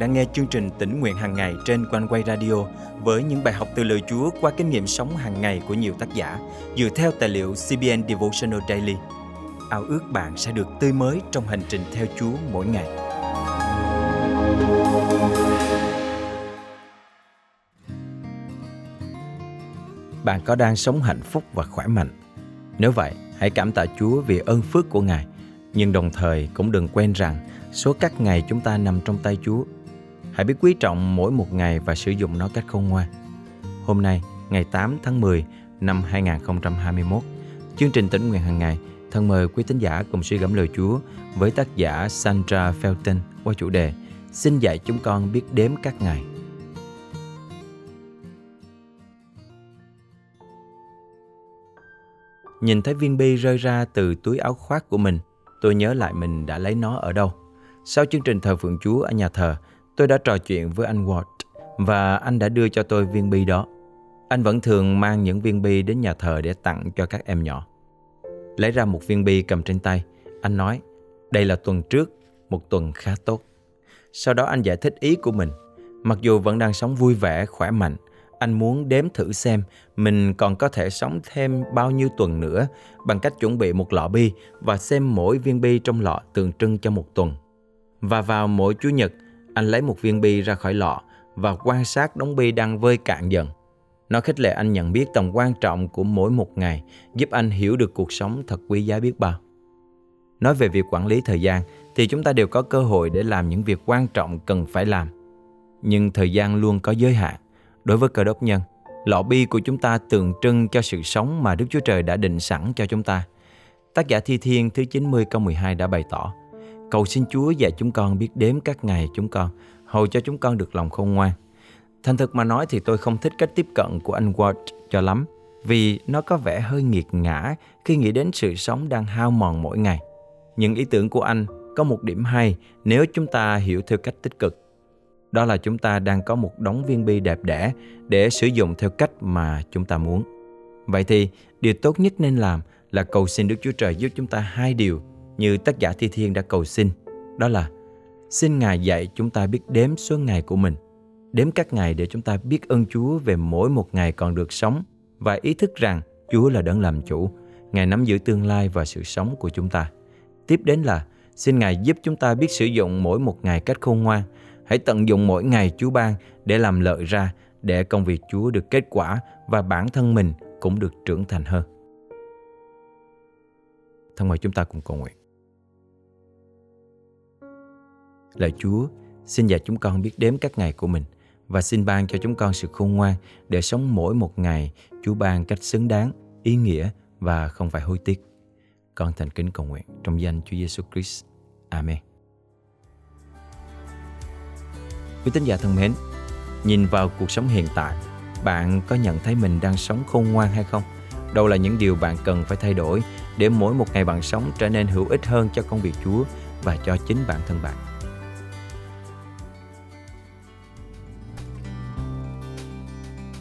đang nghe chương trình tỉnh nguyện hàng ngày trên quanh quay radio với những bài học từ lời Chúa qua kinh nghiệm sống hàng ngày của nhiều tác giả dựa theo tài liệu CBN Devotional Daily. Ao ước bạn sẽ được tươi mới trong hành trình theo Chúa mỗi ngày. Bạn có đang sống hạnh phúc và khỏe mạnh? Nếu vậy, hãy cảm tạ Chúa vì ơn phước của Ngài, nhưng đồng thời cũng đừng quên rằng số các ngày chúng ta nằm trong tay Chúa. Hãy biết quý trọng mỗi một ngày và sử dụng nó cách khôn ngoan. Hôm nay, ngày 8 tháng 10 năm 2021, chương trình tỉnh nguyện hàng ngày thân mời quý tín giả cùng suy gẫm lời Chúa với tác giả Sandra Felton qua chủ đề Xin dạy chúng con biết đếm các ngày. Nhìn thấy viên bi rơi ra từ túi áo khoác của mình, tôi nhớ lại mình đã lấy nó ở đâu. Sau chương trình thờ phượng Chúa ở nhà thờ, tôi đã trò chuyện với anh Ward và anh đã đưa cho tôi viên bi đó. Anh vẫn thường mang những viên bi đến nhà thờ để tặng cho các em nhỏ. Lấy ra một viên bi cầm trên tay, anh nói, đây là tuần trước, một tuần khá tốt. Sau đó anh giải thích ý của mình. Mặc dù vẫn đang sống vui vẻ, khỏe mạnh, anh muốn đếm thử xem mình còn có thể sống thêm bao nhiêu tuần nữa bằng cách chuẩn bị một lọ bi và xem mỗi viên bi trong lọ tượng trưng cho một tuần. Và vào mỗi Chủ nhật, anh lấy một viên bi ra khỏi lọ và quan sát đống bi đang vơi cạn dần. Nó khích lệ anh nhận biết tầm quan trọng của mỗi một ngày, giúp anh hiểu được cuộc sống thật quý giá biết bao. Nói về việc quản lý thời gian thì chúng ta đều có cơ hội để làm những việc quan trọng cần phải làm. Nhưng thời gian luôn có giới hạn. Đối với cơ đốc nhân, lọ bi của chúng ta tượng trưng cho sự sống mà Đức Chúa Trời đã định sẵn cho chúng ta. Tác giả Thi Thiên thứ 90 câu 12 đã bày tỏ Cầu xin Chúa dạy chúng con biết đếm các ngày chúng con, hầu cho chúng con được lòng khôn ngoan. Thành thực mà nói thì tôi không thích cách tiếp cận của anh Ward cho lắm, vì nó có vẻ hơi nghiệt ngã khi nghĩ đến sự sống đang hao mòn mỗi ngày. Những ý tưởng của anh có một điểm hay nếu chúng ta hiểu theo cách tích cực. Đó là chúng ta đang có một đống viên bi đẹp đẽ để sử dụng theo cách mà chúng ta muốn. Vậy thì, điều tốt nhất nên làm là cầu xin Đức Chúa Trời giúp chúng ta hai điều như tác giả Thi Thiên đã cầu xin. Đó là xin Ngài dạy chúng ta biết đếm số ngày của mình, đếm các ngày để chúng ta biết ơn Chúa về mỗi một ngày còn được sống và ý thức rằng Chúa là đấng làm chủ, Ngài nắm giữ tương lai và sự sống của chúng ta. Tiếp đến là xin Ngài giúp chúng ta biết sử dụng mỗi một ngày cách khôn ngoan. Hãy tận dụng mỗi ngày Chúa ban để làm lợi ra, để công việc Chúa được kết quả và bản thân mình cũng được trưởng thành hơn. Thân mời chúng ta cùng cầu nguyện. Lạy Chúa, xin dạy chúng con biết đếm các ngày của mình và xin ban cho chúng con sự khôn ngoan để sống mỗi một ngày Chúa ban cách xứng đáng, ý nghĩa và không phải hối tiếc. Con thành kính cầu nguyện trong danh Chúa Giêsu Christ. Amen. Quý tín giả thân mến, nhìn vào cuộc sống hiện tại, bạn có nhận thấy mình đang sống khôn ngoan hay không? Đâu là những điều bạn cần phải thay đổi để mỗi một ngày bạn sống trở nên hữu ích hơn cho công việc Chúa và cho chính bản thân bạn.